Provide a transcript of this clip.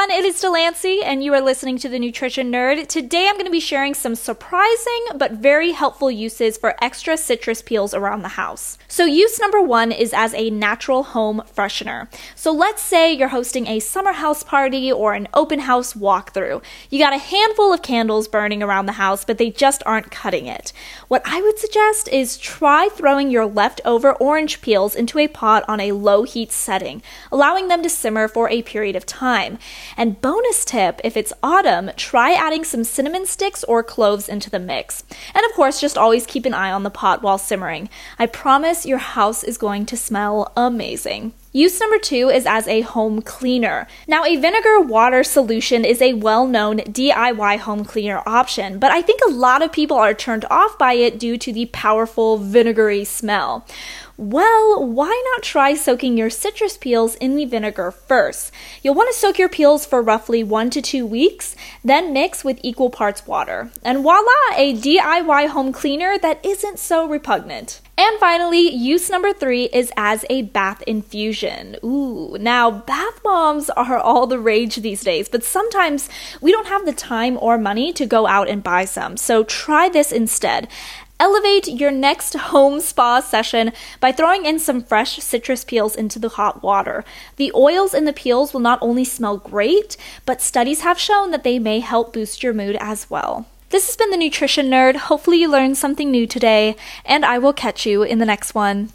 everyone, it is Delancey, and you are listening to the Nutrition Nerd. Today I'm going to be sharing some surprising but very helpful uses for extra citrus peels around the house. So, use number one is as a natural home freshener. So, let's say you're hosting a summer house party or an open house walkthrough. You got a handful of candles burning around the house, but they just aren't cutting it. What I would suggest is try throwing your leftover orange peels into a pot on a low heat setting, allowing them to simmer for a period of time. And bonus tip if it's autumn, try adding some cinnamon sticks or cloves into the mix. And of course, just always keep an eye on the pot while simmering. I promise your house is going to smell amazing. Use number two is as a home cleaner. Now, a vinegar water solution is a well known DIY home cleaner option, but I think a lot of people are turned off by it due to the powerful vinegary smell. Well, why not try soaking your citrus peels in the vinegar first? You'll want to soak your peels for roughly one to two weeks, then mix with equal parts water. And voila, a DIY home cleaner that isn't so repugnant. And finally, use number three is as a bath infusion. Ooh, now bath bombs are all the rage these days, but sometimes we don't have the time or money to go out and buy some. So try this instead. Elevate your next home spa session by throwing in some fresh citrus peels into the hot water. The oils in the peels will not only smell great, but studies have shown that they may help boost your mood as well. This has been the Nutrition Nerd. Hopefully, you learned something new today, and I will catch you in the next one.